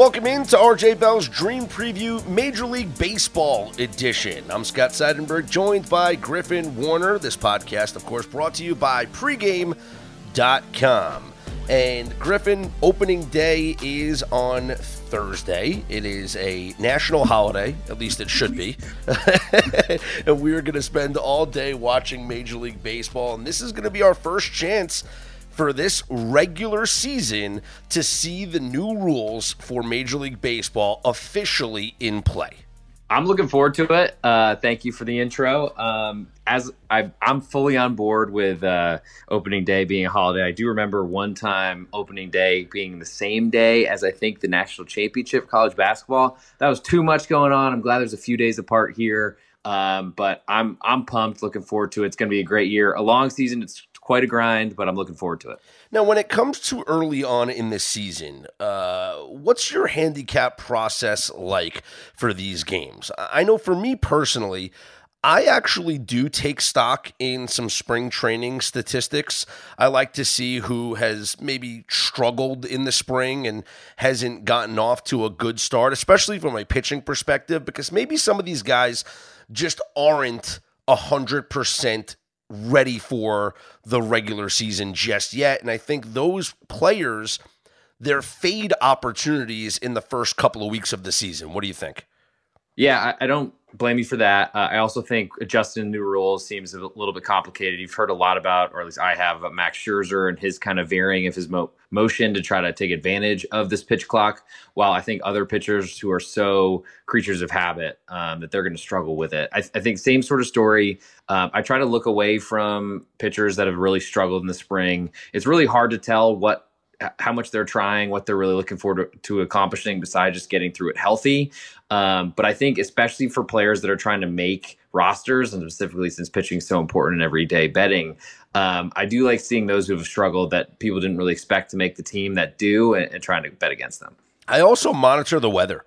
Welcome in to RJ Bell's Dream Preview Major League Baseball edition. I'm Scott Seidenberg, joined by Griffin Warner. This podcast, of course, brought to you by pregame.com. And Griffin, opening day is on Thursday. It is a national holiday, at least it should be. and we're going to spend all day watching Major League Baseball. And this is going to be our first chance for this regular season to see the new rules for Major League Baseball officially in play. I'm looking forward to it. Uh, thank you for the intro. Um, as i am fully on board with uh, opening day being a holiday. I do remember one time opening day being the same day as I think the national championship college basketball. That was too much going on. I'm glad there's a few days apart here. Um, but I'm I'm pumped, looking forward to it. It's going to be a great year. A long season. It's quite a grind, but I'm looking forward to it. Now, when it comes to early on in this season, uh, what's your handicap process like for these games? I know for me personally, I actually do take stock in some spring training statistics. I like to see who has maybe struggled in the spring and hasn't gotten off to a good start, especially from a pitching perspective, because maybe some of these guys just aren't 100% ready for the regular season just yet. And I think those players, their fade opportunities in the first couple of weeks of the season. What do you think? Yeah, I, I don't blame you for that. Uh, I also think adjusting new rules seems a little bit complicated. You've heard a lot about, or at least I have, about Max Scherzer and his kind of varying of his mo- motion to try to take advantage of this pitch clock. While I think other pitchers who are so creatures of habit um, that they're going to struggle with it. I, I, think same sort of story. Um, I try to look away from pitchers that have really struggled in the spring. It's really hard to tell what how much they're trying, what they're really looking forward to, to accomplishing besides just getting through it healthy. Um, but I think, especially for players that are trying to make rosters, and specifically since pitching is so important in everyday betting, um, I do like seeing those who have struggled that people didn't really expect to make the team that do and, and trying to bet against them. I also monitor the weather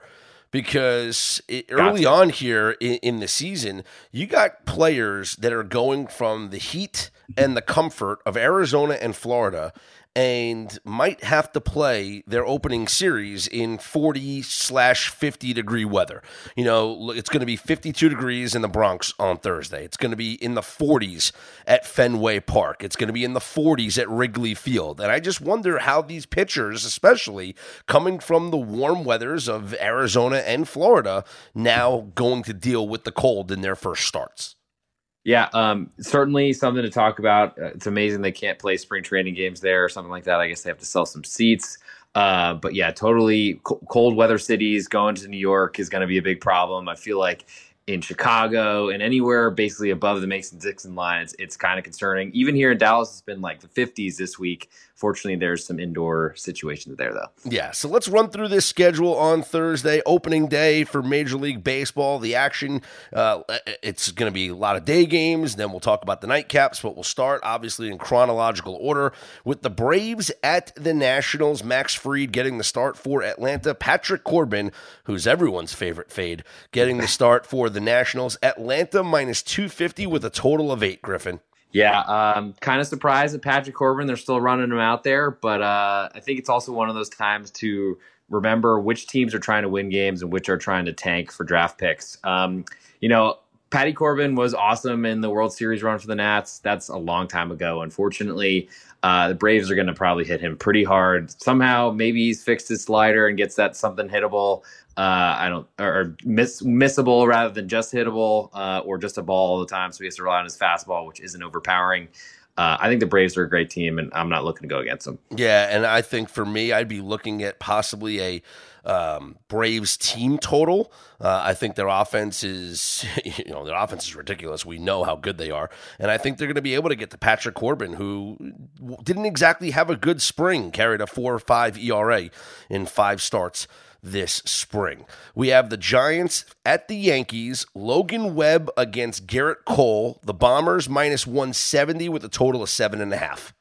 because it, early on here in, in, the season, you got players that are going from the heat and the comfort of Arizona and Florida and might have to play their opening series in 40 slash 50 degree weather. You know, it's going to be 52 degrees in the Bronx on Thursday. It's going to be in the 40s at Fenway Park. It's going to be in the 40s at Wrigley Field. And I just wonder how these pitchers, especially coming from the warm weathers of Arizona and Florida, now going to deal with the cold in their first starts. Yeah, um, certainly something to talk about. Uh, it's amazing they can't play spring training games there or something like that. I guess they have to sell some seats. Uh, but yeah, totally cold weather cities going to New York is going to be a big problem. I feel like in Chicago and anywhere basically above the Mason Dixon line, it's kind of concerning. Even here in Dallas, it's been like the 50s this week. Fortunately, there's some indoor situations there, though. Yeah, so let's run through this schedule on Thursday, opening day for Major League Baseball. The action, uh, it's going to be a lot of day games. Then we'll talk about the nightcaps, but we'll start obviously in chronological order with the Braves at the Nationals. Max Fried getting the start for Atlanta. Patrick Corbin, who's everyone's favorite fade, getting the start for the Nationals. Atlanta minus 250 with a total of eight, Griffin. Yeah, um, kind of surprised at Patrick Corbin. They're still running him out there, but uh, I think it's also one of those times to remember which teams are trying to win games and which are trying to tank for draft picks. Um, you know, Patty Corbin was awesome in the World Series run for the Nats. That's a long time ago. Unfortunately, uh, the Braves are going to probably hit him pretty hard. Somehow, maybe he's fixed his slider and gets that something hittable. Uh, I don't or miss missable rather than just hittable uh, or just a ball all the time. So he has to rely on his fastball, which isn't overpowering. Uh, I think the Braves are a great team, and I'm not looking to go against them. Yeah, and I think for me, I'd be looking at possibly a um, Braves team total. Uh, I think their offense is, you know, their offense is ridiculous. We know how good they are, and I think they're going to be able to get to Patrick Corbin, who didn't exactly have a good spring, carried a four or five ERA in five starts this spring. We have the Giants at the Yankees, Logan Webb against Gerrit Cole, the Bombers minus 170 with a total of seven and a half.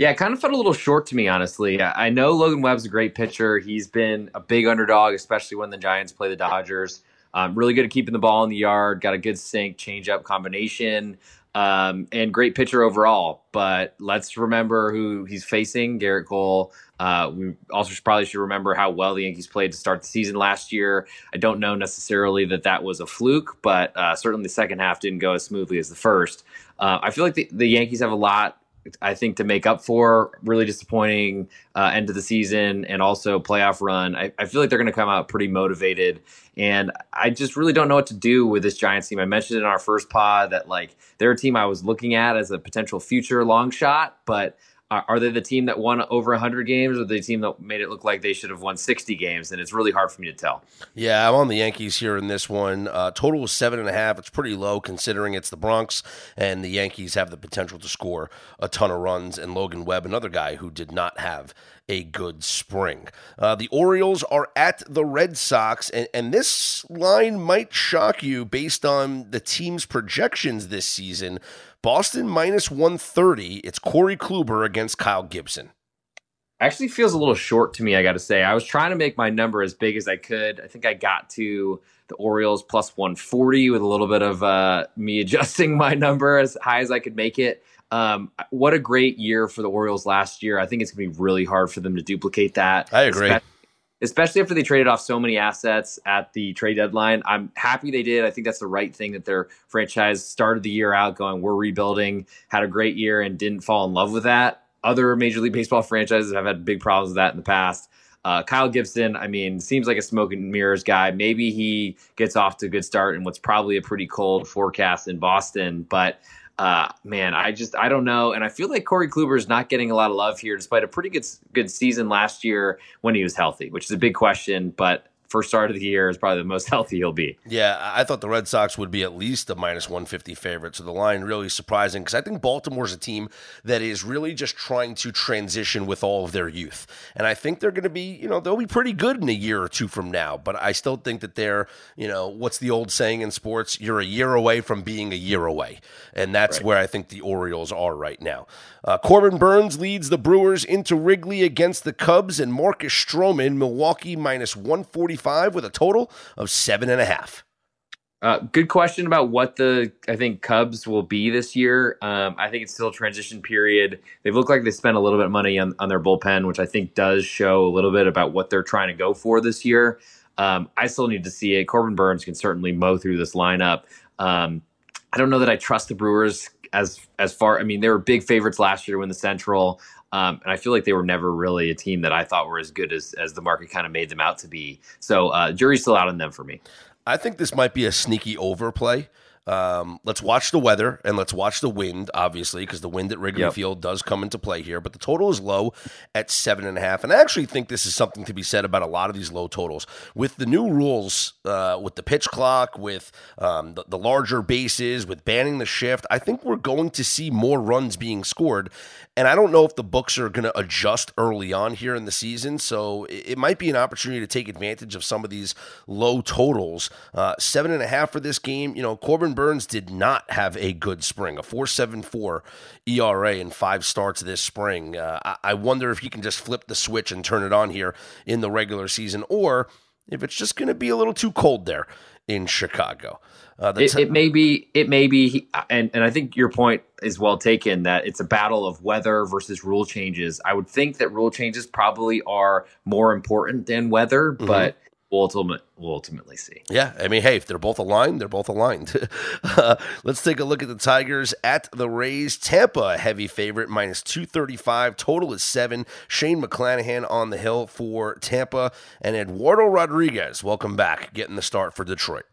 Yeah, it kind of felt a little short to me, honestly. I know Logan Webb's a great pitcher. He's been a big underdog, especially when the Giants play the Dodgers. Um, really good at keeping the ball in the yard, got a good sink, change up combination. um, and great pitcher overall. But let's remember who he's facing, Gerrit Cole. Uh, we also probably should remember how well the Yankees played to start the season last year. I don't know necessarily that that was a fluke, but uh, certainly the second half didn't go as smoothly as the first. Uh, I feel like the, the Yankees have a lot I think to make up for really disappointing uh, end of the season and also playoff run, I, I feel like they're going to come out pretty motivated. And I just really don't know what to do with this Giants team. I mentioned in our first pod that like they're a team I was looking at as a potential future long shot, but are they the team that won over 100 games or the team that made it look like they should have won 60 games? And it's really hard for me to tell. Yeah i'm on the yankees here in this one. Uh, total was seven and a half. It's pretty low considering it's the bronx and the yankees have the potential to score a ton of runs. And logan webb another guy who did not have a good spring. Uh, the Orioles are at the Red Sox, and, and this line might shock you based on the team's projections this season. Boston minus 130. It's Corey Kluber against Kyle Gibson. Actually, feels a little short to me. I got to say, I was trying to make my number as big as I could. I think I got to the Orioles plus 140 with a little bit of uh, me adjusting my number as high as I could make it. Um, what a great year for the Orioles last year. I think it's going to be really hard for them to duplicate that. I agree. Especially, especially after they traded off so many assets at the trade deadline. I'm happy they did. I think that's the right thing that their franchise started the year out going, we're rebuilding, had a great year, and didn't fall in love with that. Other Major League Baseball franchises have had big problems with that in the past. Uh, Kyle Gibson, I mean, seems like a smoke and mirrors guy. Maybe he gets off to a good start in what's probably a pretty cold forecast in Boston, but uh, man, I just I don't know, and I feel like Corey Kluber is not getting a lot of love here, despite a pretty good good season last year when he was healthy, which is a big question. But first start of the year is probably the most healthy he'll be. Yeah, I thought the Red Sox would be at least a minus 150 favorite. So the line really surprising because I think Baltimore's a team that is really just trying to transition with all of their youth. And I think they're going to be, you know, they'll be pretty good in a year or two from now. But I still think that they're, you know, what's the old saying in sports? You're a year away from being a year away. And that's right. where I think the Orioles are right now. Uh, Corbin Burnes leads the Brewers into Wrigley against the Cubs and Marcus Stroman, Milwaukee minus 145 with a total of seven and a half. Uh, good question about what the I think Cubs will be this year. Um, I think it's still a transition period. They look like they spent a little bit of money on, on their bullpen, which I think does show a little bit about what they're trying to go for this year. Um, I still need to see it. Corbin Burnes can certainly mow through this lineup. Um, I don't know that I trust the Brewers as as far. I mean, they were big favorites last year to win the Central, um, and I feel like they were never really a team that I thought were as good as as the market kind of made them out to be. So, uh, jury's still out on them for me. I think this might be a sneaky overplay. Um, let's watch the weather and let's watch the wind, obviously, because the wind at Wrigley yep. Field does come into play here. But the total is low at seven and a half. And I actually think this is something to be said about a lot of these low totals. With the new rules, uh, with the pitch clock, with um, the, the larger bases, with banning the shift, I think we're going to see more runs being scored. And I don't know if the books are going to adjust early on here in the season. So it, might be an opportunity to take advantage of some of these low totals. Uh, seven and a half for this game. You know, Corbin Burnes did not have a good spring, a 4.74 ERA in five starts this spring. Uh, I, I wonder if he can just flip the switch and turn it on here in the regular season, or if it's just going to be a little too cold there in Chicago. Uh, it, it, may be, it may be, and, and I think your point is well taken that it's a battle of weather versus rule changes. I would think that rule changes probably are more important than weather, mm-hmm. but we'll, ultimate, we'll ultimately see. Yeah, I mean, hey, if they're both aligned, they're both aligned. uh, let's take a look at the Tigers at the Rays. Tampa, heavy favorite, minus 235. Total is seven. Shane McClanahan on the hill for Tampa. And Eduardo Rodriguez, welcome back, getting the start for Detroit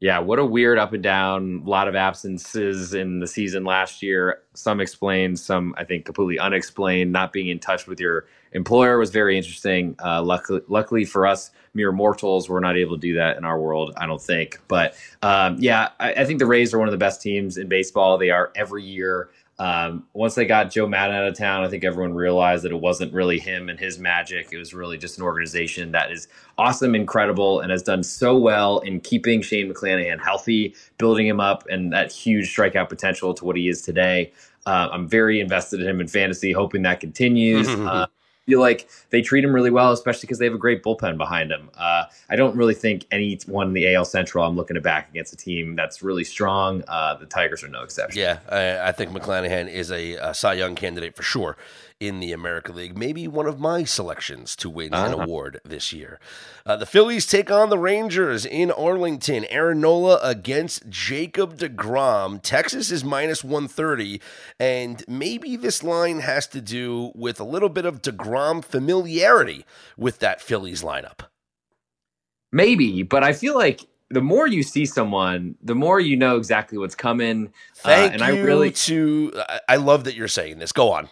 yeah, what a weird up and down. A lot of absences in the season last year. Some explained, some I think completely unexplained. Not being in touch with your employer was very interesting. Uh, luckily, luckily for us, mere mortals, we're not able to do that in our world. I don't think. But um, yeah, I, I think the Rays are one of the best teams in baseball. They are every year. Um, once they got Joe Maddon out of town, I think everyone realized that it wasn't really him and his magic. It was really just an organization that is awesome, incredible, and has done so well in keeping Shane McClanahan healthy, building him up, and that huge strikeout potential to what he is today. Uh, I'm very invested in him in fantasy, hoping that continues. uh, feel like they treat him really well, especially because they have a great bullpen behind him. Uh, I don't really think anyone in the AL Central I'm looking to back against a team that's really strong. Uh, the Tigers are no exception. Yeah, I, I think McClanahan is a, a Cy Young candidate for sure in the America League. Maybe one of my selections to win uh-huh. an award this year. Uh, the Phillies take on the Rangers in Arlington. Aaron Nola against Jacob DeGrom. Texas is minus 130, and maybe this line has to do with a little bit of DeGrom familiarity with that Phillies lineup. Maybe, but I feel like the more you see someone, the more you know exactly what's coming. Thank uh, and you I really to. I love that you're saying this. Go on.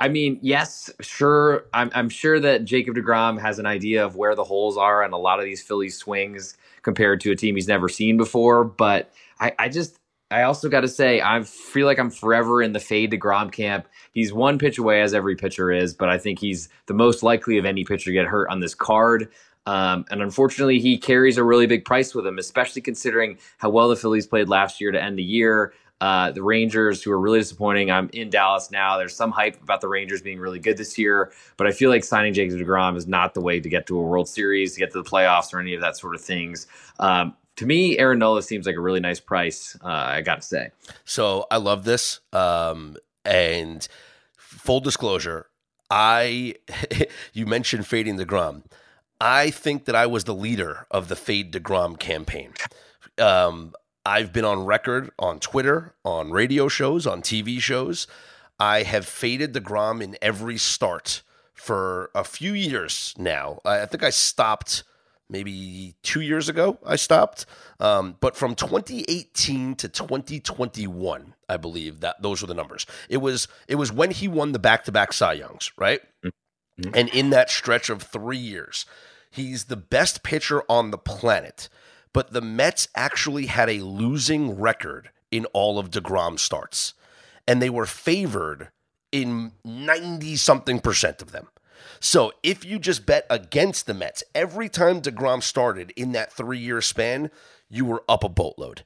I mean, yes, sure. I'm, I'm sure that Jacob DeGrom has an idea of where the holes are and a lot of these Phillies swings compared to a team he's never seen before. But I, I just, I also got to say, I feel like I'm forever in the fade DeGrom camp. He's one pitch away, as every pitcher is, but I think he's the most likely of any pitcher to get hurt on this card. Um, and unfortunately, he carries a really big price with him, especially considering how well the Phillies played last year to end the year. Uh, the Rangers, who are really disappointing. I'm in Dallas now. There's some hype about the Rangers being really good this year, but I feel like signing Jacob DeGrom is not the way to get to a World Series, to get to the playoffs, or any of that sort of things. Um, to me, Aaron Nola seems like a really nice price. Uh, I got to say. So I love this. Um, and full disclosure, I you mentioned fading Degrom. I think that I was the leader of the fade Degrom campaign. Um, I've been on record on Twitter, on radio shows, on TV shows. I have faded DeGrom in every start for a few years now. I think I stopped maybe two years ago. I stopped, um, but from 2018 to 2021, I believe that those were the numbers. It was it was when he won the back to back Cy Youngs, right? Mm-hmm. And in that stretch of three years, he's the best pitcher on the planet but the Mets actually had a losing record in all of DeGrom starts, and they were favored in 90 something percent of them. So if you just bet against the Mets every time DeGrom started in that three year span, you were up a boatload.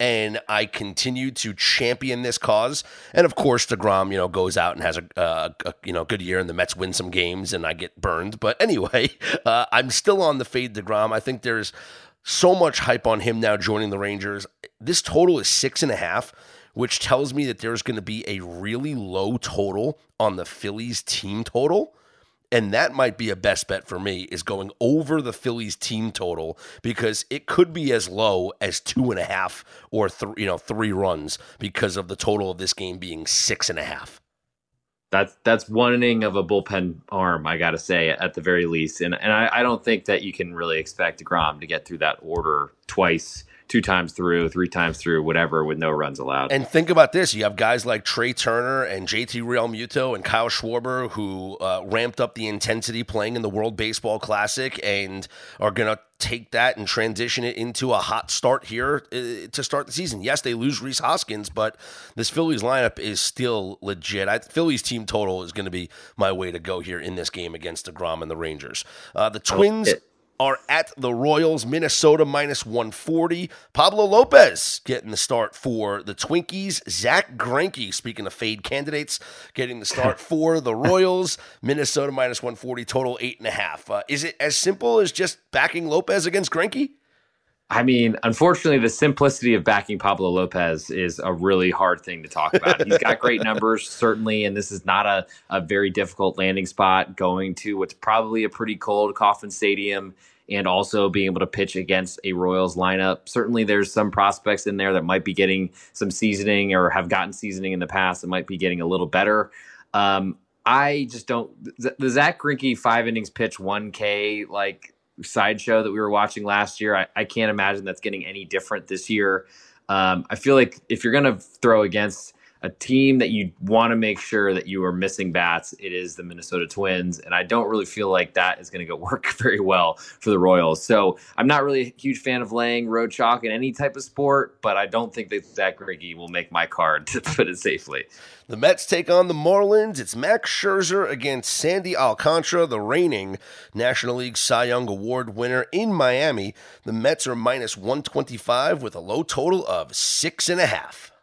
And I continue to champion this cause. And of course, DeGrom, you know, goes out and has a, uh, a you know good year, and the Mets win some games, and I get burned. But anyway, uh, I'm still on the fade DeGrom. I think there's so much hype on him now joining the Rangers. This total is six and a half, which tells me that there's going to be a really low total on the Phillies team total. And that might be a best bet for me is going over the Phillies team total because it could be as low as two and a half or three, you know, three runs because of the total of this game being six and a half that's that's one inning of a bullpen arm, I got to say, at the very least. And and I, I, don't think that you can really expect Grom to get through that order twice two times through, three times through, whatever, with no runs allowed. And think about this: you have guys like Trea Turner and JT Realmuto and Kyle Schwarber who uh, ramped up the intensity playing in the World Baseball Classic and are going to take that and transition it into a hot start here uh, to start the season. Yes, they lose Rhys Hoskins, but this Phillies lineup is still legit. I, Phillies team total is going to be my way to go here in this game against DeGrom and the Rangers. Uh, the Twins are at the Royals, Minnesota minus 140. Pablo Lopez getting the start for the Twinkies. Zack Greinke, speaking of fade candidates, getting the start for the Royals. Minnesota minus 140, total eight and a half. Uh, is it as simple as just backing Lopez against Greinke? I mean, unfortunately, the simplicity of backing Pablo Lopez is a really hard thing to talk about. He's got great numbers, certainly, and this is not a, a very difficult landing spot going to what's probably a pretty cold Kauffman Stadium and also being able to pitch against a Royals lineup. Certainly, there's some prospects in there that might be getting some seasoning or have gotten seasoning in the past that might be getting a little better. Um, I just don't. The Zack Greinke five innings pitch 1K like sideshow that we were watching last year. I, I can't imagine that's getting any different this year. Um, I feel like if you're going to throw against a team that you want to make sure that you are missing bats, it is the Minnesota Twins. And I don't really feel like that is going to go work very well for the Royals. So I'm not really a huge fan of laying road chalk in any type of sport, but I don't think that Zack Greinke will make my card to put it safely. The Mets take on the Marlins. It's Max Scherzer against Sandy Alcantara, the reigning National League Cy Young Award winner in Miami. The Mets are minus 125 with a low total of six and a half.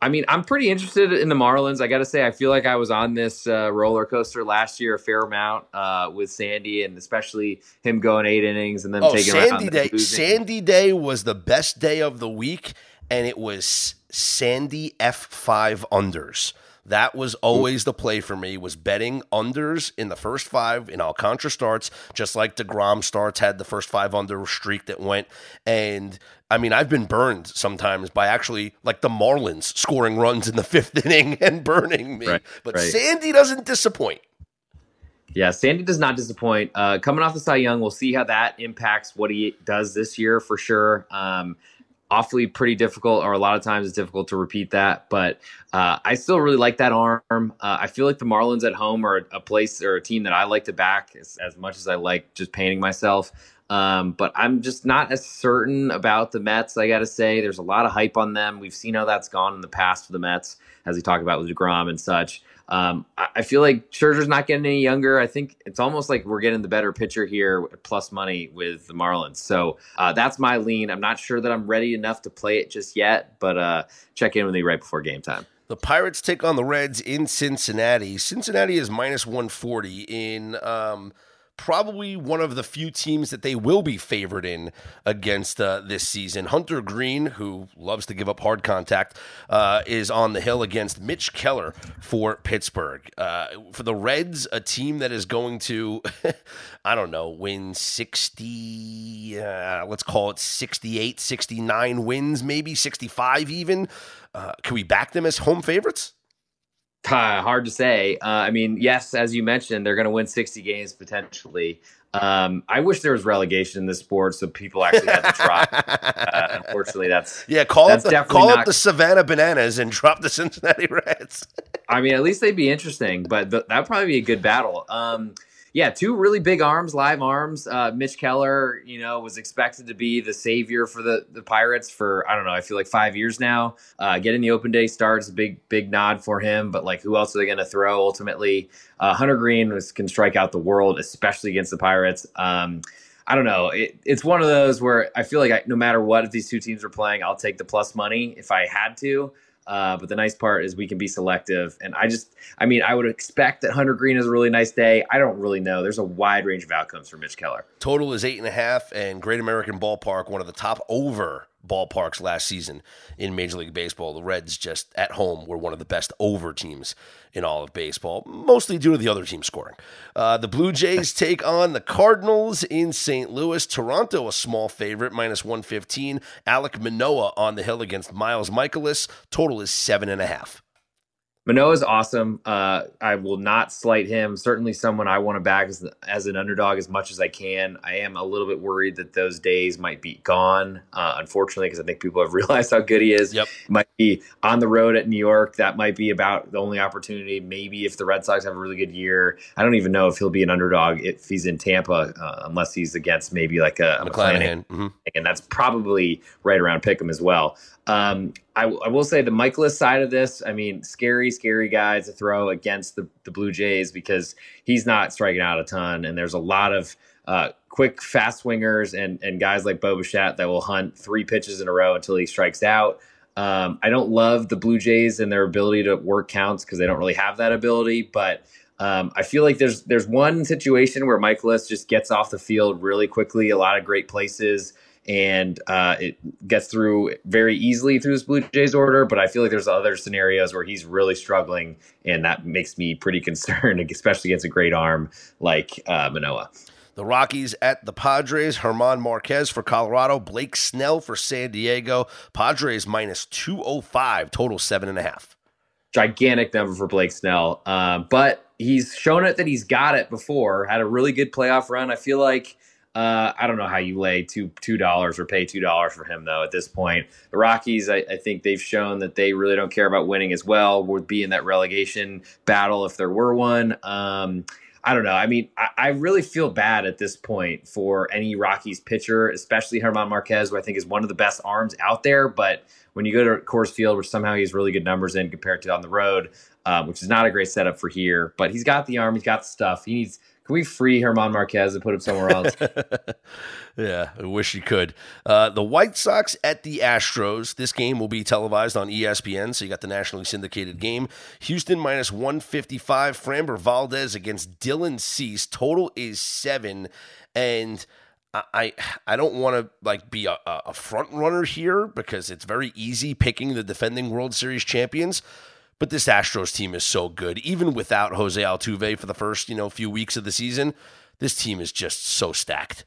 I mean, I'm pretty interested in the Marlins. I got to say, I feel like I was on this uh, roller coaster last year a fair amount uh, with Sandy, and especially him going eight innings and then oh, taking Sandy Day. Sandy Day was the best day of the week, and it was Sandy F five unders. That was always the play for me was betting unders in the first five in Alcantara starts, just like DeGrom starts had the first five under streak that went. And I mean, I've been burned sometimes by actually like the Marlins scoring runs in the fifth inning and burning me. Right, but right. Sandy doesn't disappoint. Yeah, Sandy does not disappoint. Uh, coming off the Cy Young, we'll see how that impacts what he does this year for sure. Um, awfully pretty difficult, or a lot of times it's difficult to repeat that. But uh, I still really like that arm. Uh, I feel like the Marlins at home are a place or a team that I like to back as, as much as I like just painting myself. Um, but I'm just not as certain about the Mets. I got to say, there's a lot of hype on them. We've seen how that's gone in the past for the Mets, as we talk about with Degrom and such. Um, I, I, feel like Scherzer's not getting any younger. I think it's almost like we're getting the better pitcher here, plus money with the Marlins. So uh, that's my lean. I'm not sure that I'm ready enough to play it just yet, but uh, check in with me right before game time. The Pirates take on the Reds in Cincinnati. Cincinnati is minus 140 in. Um, probably one of the few teams that they will be favored in against uh, this season. Hunter Greene, who loves to give up hard contact, uh, is on the hill against Mitch Keller for Pittsburgh. Uh, for the Reds, a team that is going to, I don't know, win 60, uh, let's call it 68, 69 wins, maybe 65 even. Uh, can we back them as home favorites? Uh, hard to say. Uh, I mean, yes, as you mentioned, they're going to win 60 games potentially. Um, I wish there was relegation in this sport so people actually had to try. uh, unfortunately, that's yeah. Call that's up the, call not, up the Savannah Bananas and drop the Cincinnati Reds. I mean, at least they'd be interesting, but th- that'd probably be a good battle. Um, yeah, two really big arms, live arms. Uh, Mitch Keller, you know, was expected to be the savior for the, the Pirates for I don't know. I feel like five years now. Uh, getting the open day starts, a big big nod for him. But like, who else are they going to throw ultimately? Uh, Hunter Greene was can strike out the world, especially against the Pirates. Um, I don't know. It, it's one of those where I feel like I, no matter what, if these two teams are playing, I'll take the plus money if I had to. Uh, but the nice part is we can be selective. And I just, I mean, I would expect that Hunter Greene is a really nice day. I don't really know. There's a wide range of outcomes for Mitch Keller. Total is eight and a half, and Great American Ballpark, one of the top over ballparks last season in Major League Baseball. The Reds just at home were one of the best over teams in all of baseball, mostly due to the other team scoring. Uh, the Blue Jays take on the Cardinals in St. Louis. Toronto, a small favorite, minus 115. Alek Manoah on the hill against Miles Mikolas. Total is seven and a half. Manoah is awesome. Uh, I will not slight him. Certainly, someone I want to back as, as an underdog as much as I can. I am a little bit worried that those days might be gone, uh, unfortunately, because I think people have realized how good he is. Yep. Might be on the road at New York. That might be about the only opportunity. Maybe if the Red Sox have a really good year, I don't even know if he'll be an underdog if he's in Tampa, uh, unless he's against maybe like a McClanahan. Mm-hmm. And that's probably right around Pick'em as well. Um, I, will say the Mikolas side of this, I mean, scary, scary guy to throw against the, the Blue Jays because he's not striking out a ton. And there's a lot of uh, quick, fast swingers and, and guys like Bo Bichette that will hunt three pitches in a row until he strikes out. Um, I don't love the Blue Jays and their ability to work counts because they don't really have that ability. But um, I feel like there's there's one situation where Mikolas just gets off the field really quickly, a lot of great places and uh, it gets through very easily through this Blue Jays order. But I feel like there's other scenarios where he's really struggling, and that makes me pretty concerned, especially against a great arm like uh, Manoah. The Rockies at the Padres. Germán Márquez for Colorado. Blake Snell for San Diego. Padres minus 205, total seven and a half. Gigantic number for Blake Snell. Uh, but he's shown it that he's got it before, had a really good playoff run. I feel like uh, I don't know how you lay two two dollars or pay two dollars for him though. At this point, the Rockies, I, I, think they've shown that they really don't care about winning as well. Would be in that relegation battle if there were one. Um, I don't know. I mean, I, I, really feel bad at this point for any Rockies pitcher, especially Germán Márquez, who I think is one of the best arms out there. But when you go to Coors Field, which somehow he has really good numbers in compared to on the road, um, which is not a great setup for here, but he's got the arm, he's got the stuff. He needs can we free Germán Márquez and put him somewhere else? yeah, I wish you could. Uh, the White Sox at the Astros. This game will be televised on ESPN, so you got the nationally syndicated game. Houston minus 155. Framber Valdez against Dylan Cease. Total is seven. And I I don't want to like be a, a front runner here because it's very easy picking the defending World Series champions. But this Astros team is so good, even without Jose Altuve for the first you know few weeks of the season. This team is just so stacked.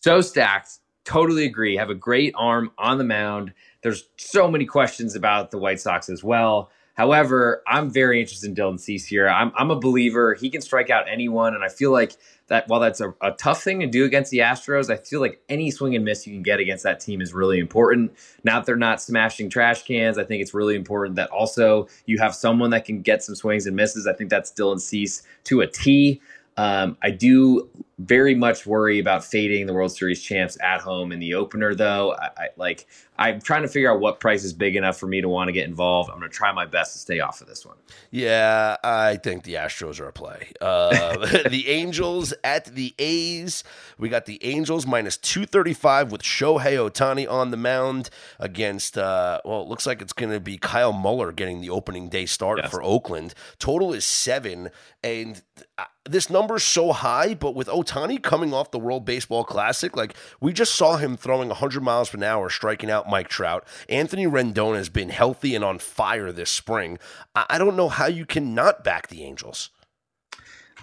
So stacked. Totally agree. Have a great arm on the mound. There's so many questions about the White Sox as well. However, I'm very interested in Dylan Cease here. I'm, I'm a believer. He can strike out anyone. And I feel like that while that's a, a, tough thing to do against the Astros, I feel like any swing and miss you can get against that team is really important. Now that they're not smashing trash cans, I think it's really important that also you have someone that can get some swings and misses. I think that's Dylan Cease to a T. Um, I do very much worry about fading the World Series champs at home in the opener, though. I, I like I'm trying to figure out what price is big enough for me to want to get involved. I'm going to try my best to stay off of this one. Yeah, I think the Astros are a play. Uh, the Angels at the A's. We got the Angels minus 235 with Shohei Ohtani on the mound against, uh, well, it looks like it's going to be Kyle Muller getting the opening day start yes. for Oakland. Total is seven. And uh, this number's so high, but with Ohtani coming off the World Baseball Classic, like we just saw him throwing 100 miles per hour, striking out Mike Trout. Anthony Rendon has been healthy and on fire this spring. I don't know how you cannot back the Angels.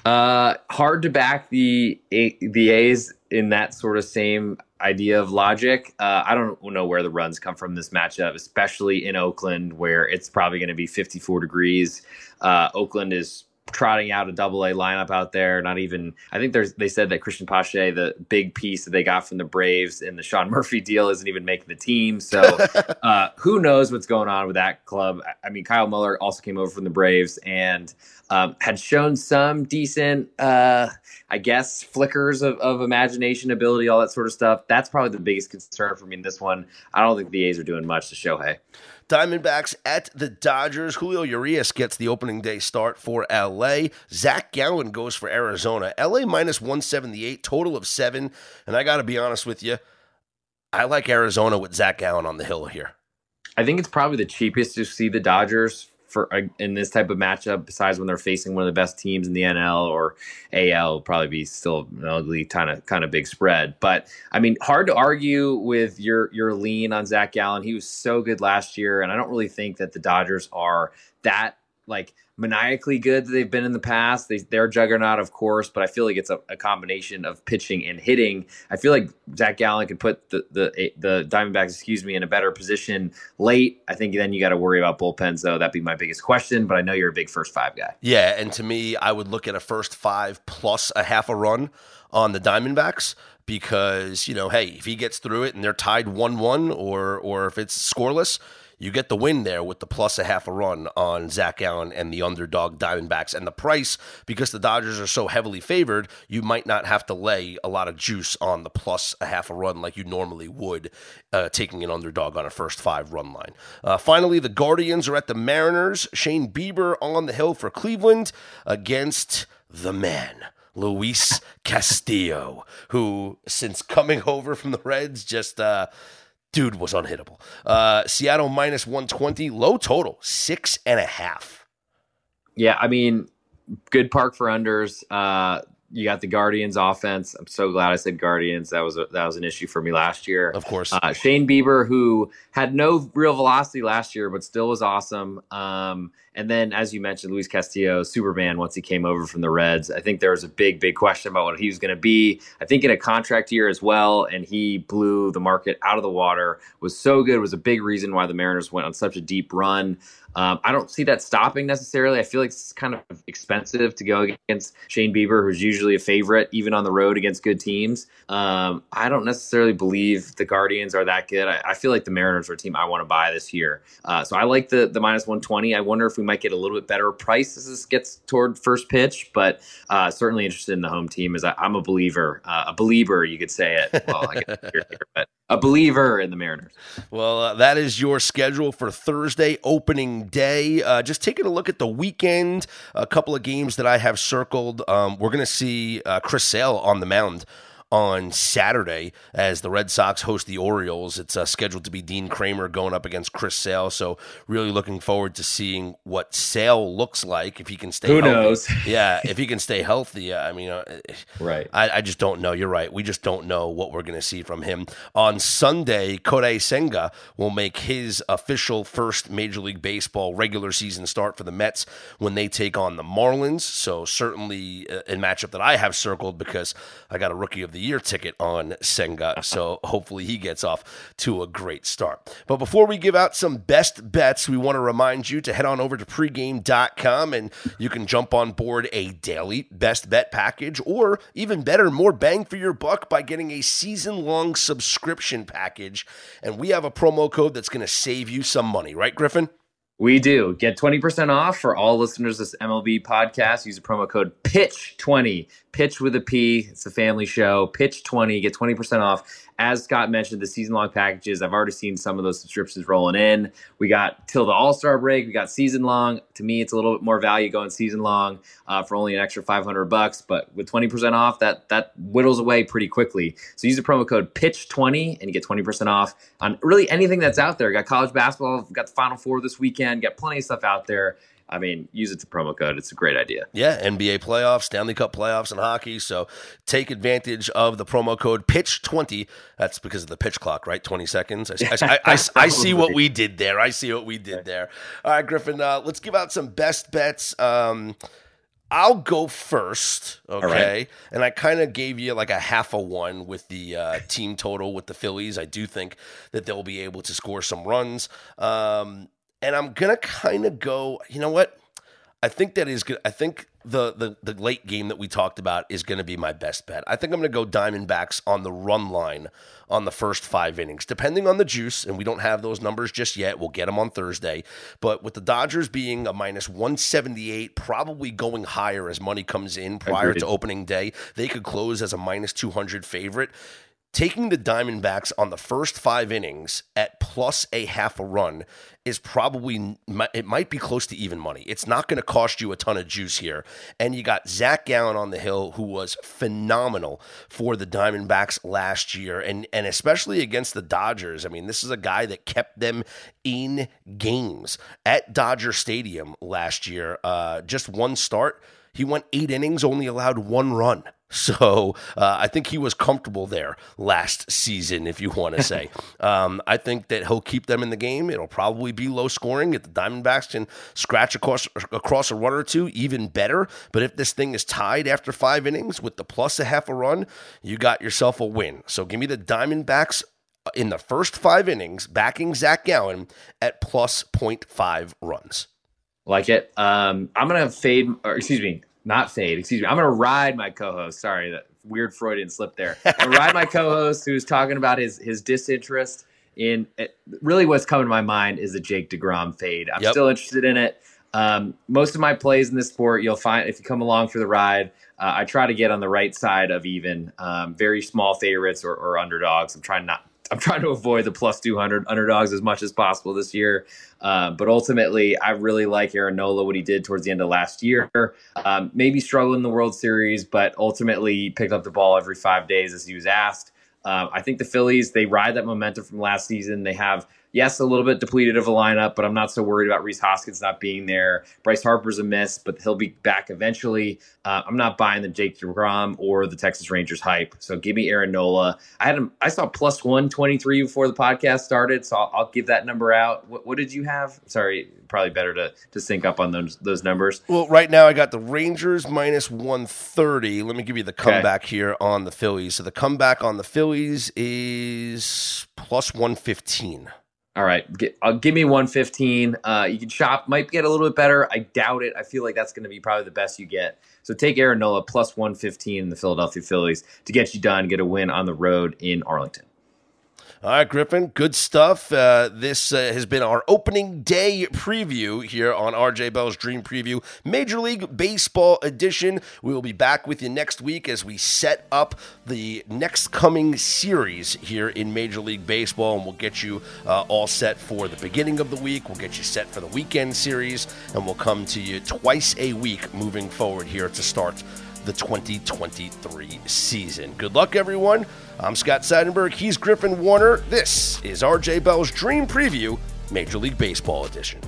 Uh, hard to back the the A's in that sort of same idea of logic. Uh, I don't know where the runs come from this matchup, especially in Oakland, where it's probably going to be 54 degrees. Uh, Oakland is trotting out a double A lineup out there. Not even, I think there's, they said that Cristian Pache, the big piece that they got from the Braves in the Sean Murphy deal, isn't even making the team. So uh, who knows what's going on with that club? I mean, Kyle Muller also came over from the Braves and um, had shown some decent, uh, I guess, flickers of, of imagination, ability, all that sort of stuff. That's probably the biggest concern for me in this one. I don't think the A's are doing much to Shohei. Diamondbacks at the Dodgers. Julio Urias gets the opening day start for LA. Zach Gallen goes for Arizona. LA minus 178, total of seven. And I got to be honest with you, I like Arizona with Zach Gallen on the hill here. I think it's probably the cheapest to see the Dodgers for in this type of matchup, besides when they're facing one of the best teams in the NL or AL, probably be still an ugly kind of kind of big spread. But I mean, hard to argue with your your lean on Zach Gallen. He was so good last year, and I don't really think that the Dodgers are that like maniacally good that they've been in the past. They, they're juggernaut, of course, but I feel like it's a, a, combination of pitching and hitting. I feel like Zach Gallen could put the the the Diamondbacks, excuse me, in a better position late. I think then you got to worry about bullpens, though. That'd be my biggest question. But I know you're a big first five guy. Yeah, and to me, I would look at a first five plus a half a run on the Diamondbacks because you know, hey, if he gets through it and they're tied one one, or or if it's scoreless you get the win there with the plus a half a run on Zach Gallen and the underdog Diamondbacks. And the price, because the Dodgers are so heavily favored, you might not have to lay a lot of juice on the plus a half a run like you normally would, uh, taking an underdog on a first five run line. Uh, finally, the Guardians are at the Mariners. Shane Bieber on the hill for Cleveland against the man. Luis Castillo, who since coming over from the Reds just uh, dude was unhittable. Uh, Seattle minus 120, low total, six and a half. Yeah, I mean, good park for unders. Uh, you got the Guardians offense. I'm so glad I said Guardians. That was a, that was an issue for me last year. Of course, uh, Shane Bieber, who had no real velocity last year, but still was awesome. Um, and then, as you mentioned, Luis Castillo, Superman, once he came over from the Reds, I think there was a big, big question about what he was going to be. I think in a contract year as well, and he blew the market out of the water. Was so good. Was a big reason why the Mariners went on such a deep run. Um, I don't see that stopping necessarily. I feel like it's kind of expensive to go against Shane Bieber, who's usually a favorite, even on the road against good teams. Um, I don't necessarily believe the Guardians are that good. I, I, feel like the Mariners are a team I want to buy this year. Uh, so I like the the minus 120. I wonder if we might get a little bit better price as this gets toward first pitch, but uh, certainly interested in the home team. As I, am a believer, uh, a believer, you could say it. Well, I guess here, but a believer in the Mariners. Well, uh, that is your schedule for Thursday, opening day. Uh, just taking a look at the weekend, a couple of games that I have circled. Um, we're going to see uh, Chris Sale on the mound on Saturday as the Red Sox host the Orioles. It's uh, scheduled to be Dean Kremer going up against Chris Sale. So really looking forward to seeing what Sale looks like if he can stay. Who healthy. knows? yeah, if he can stay healthy. I mean, uh, right. I, I, just don't know. You're right. We just don't know what we're going to see from him on Sunday. Kodai Senga will make his official first Major League Baseball regular season start for the Mets when they take on the Marlins. So certainly uh, a matchup that I have circled because I got a rookie of the year ticket on Senga. So hopefully he gets off to a great start. But before we give out some best bets, we want to remind you to head on over to pregame.com and you can jump on board a daily best bet package or even better, more bang for your buck by getting a season long subscription package. And we have a promo code that's going to save you some money, right, Griffin? We do. Get 20% off for all listeners this MLB podcast. Use the promo code PITCH20. Pitch with a P. It's a family show. Pitch20. Get 20% off as Scott mentioned, the season long packages, I've already seen some of those subscriptions rolling in. We got till the All Star break, we got season long. To me, it's a little bit more value going season long uh, for only an extra 500 bucks. But with 20% off, that that whittles away pretty quickly. So use the promo code PITCH20 and you get 20% off on really anything that's out there. Got college basketball, got the Final Four this weekend, got plenty of stuff out there. I mean, use it to promo code. It's a great idea. Yeah, NBA playoffs, Stanley Cup playoffs, and hockey. So take advantage of the promo code Pitch20. That's because of the pitch clock, right? 20 seconds. I, I, I, I see what we did there. I see what we did there. All right, Griffin, uh, let's give out some best bets. Um, I'll go first, okay? Right. And I kind of gave you like a half a one with the uh, team total with the Phillies. I do think that they'll be able to score some runs. Um, and I'm gonna kind of go. You know what? I think that is good. I think the, the the late game that we talked about is going to be my best bet. I think I'm going to go Diamondbacks on the run line on the first five innings, depending on the juice. And we don't have those numbers just yet. We'll get them on Thursday. But with the Dodgers being a minus 178, probably going higher as money comes in prior Agreed. to opening day, they could close as a minus 200 favorite taking the Diamondbacks on the first five innings at plus a half a run is probably it might be close to even money. It's not going to cost you a ton of juice here. And you got Zach Gallen on the hill, who was phenomenal for the Diamondbacks last year, and and especially against the Dodgers. I mean, this is a guy that kept them in games at Dodger Stadium last year. Uh, just one start. He went eight innings, only allowed one run. So uh, I think he was comfortable there last season, if you want to say. um, I think that he'll keep them in the game. It'll probably be low scoring. If the Diamondbacks can scratch across across a run or two, even better. But if this thing is tied after five innings with the plus a half a run, you got yourself a win. So give me the Diamondbacks in the first five innings, backing Zach Gallen at plus 0.5 runs. Like it. Um, I'm gonna fade, or excuse me, not fade. Excuse me. I'm gonna ride my co-host. Sorry, that weird Freudian slip there. I'm ride my co-host who's talking about his his disinterest in. It. Really, what's coming to my mind is a Jake Degrom fade. I'm yep. still interested in it. Um, most of my plays in this sport, you'll find if you come along for the ride, uh, I try to get on the right side of even um, very small favorites or, or underdogs. I'm trying not I'm trying to avoid the plus 200 underdogs as much as possible this year. Uh, but ultimately, I really like Aaron Nola, what he did towards the end of last year. Um, maybe struggled in the World Series, but ultimately picked up the ball every five days as he was asked. Uh, I think the Phillies, they ride that momentum from last season. They have yes, a little bit depleted of a lineup, but I'm not so worried about Rhys Hoskins not being there. Bryce Harper's a miss, but he'll be back eventually. Uh, I'm not buying the Jake DeGrom or the Texas Rangers hype. So give me Aaron Nola. I had him. I saw plus 123 before the podcast started, so I'll, I'll give that number out. What, what, did you have? Sorry, probably better to to sync up on those those numbers. Well, right now I got the Rangers minus 130. Let me give you the comeback okay. here on the Phillies. So the comeback on the Phillies is plus 115. All right, get, uh, give me 115. Uh, you can shop, might get a little bit better. I doubt it. I feel like that's going to be probably the best you get. So take Aaron Nola plus 115 in the Philadelphia Phillies to get you done, get a win on the road in Arlington. All right, Griffin, good stuff. Uh, this uh, has been our opening day preview here on RJ Bell's Dream Preview Major League Baseball edition. We will be back with you next week as we set up the next coming series here in Major League Baseball, and we'll get you uh, all set for the beginning of the week. We'll get you set for the weekend series, and we'll come to you twice a week moving forward here to start the 2023 season. Good luck, everyone. I'm Scott Seidenberg. He's Griffin Warner. This is RJ Bell's Dream Preview, Major League Baseball edition.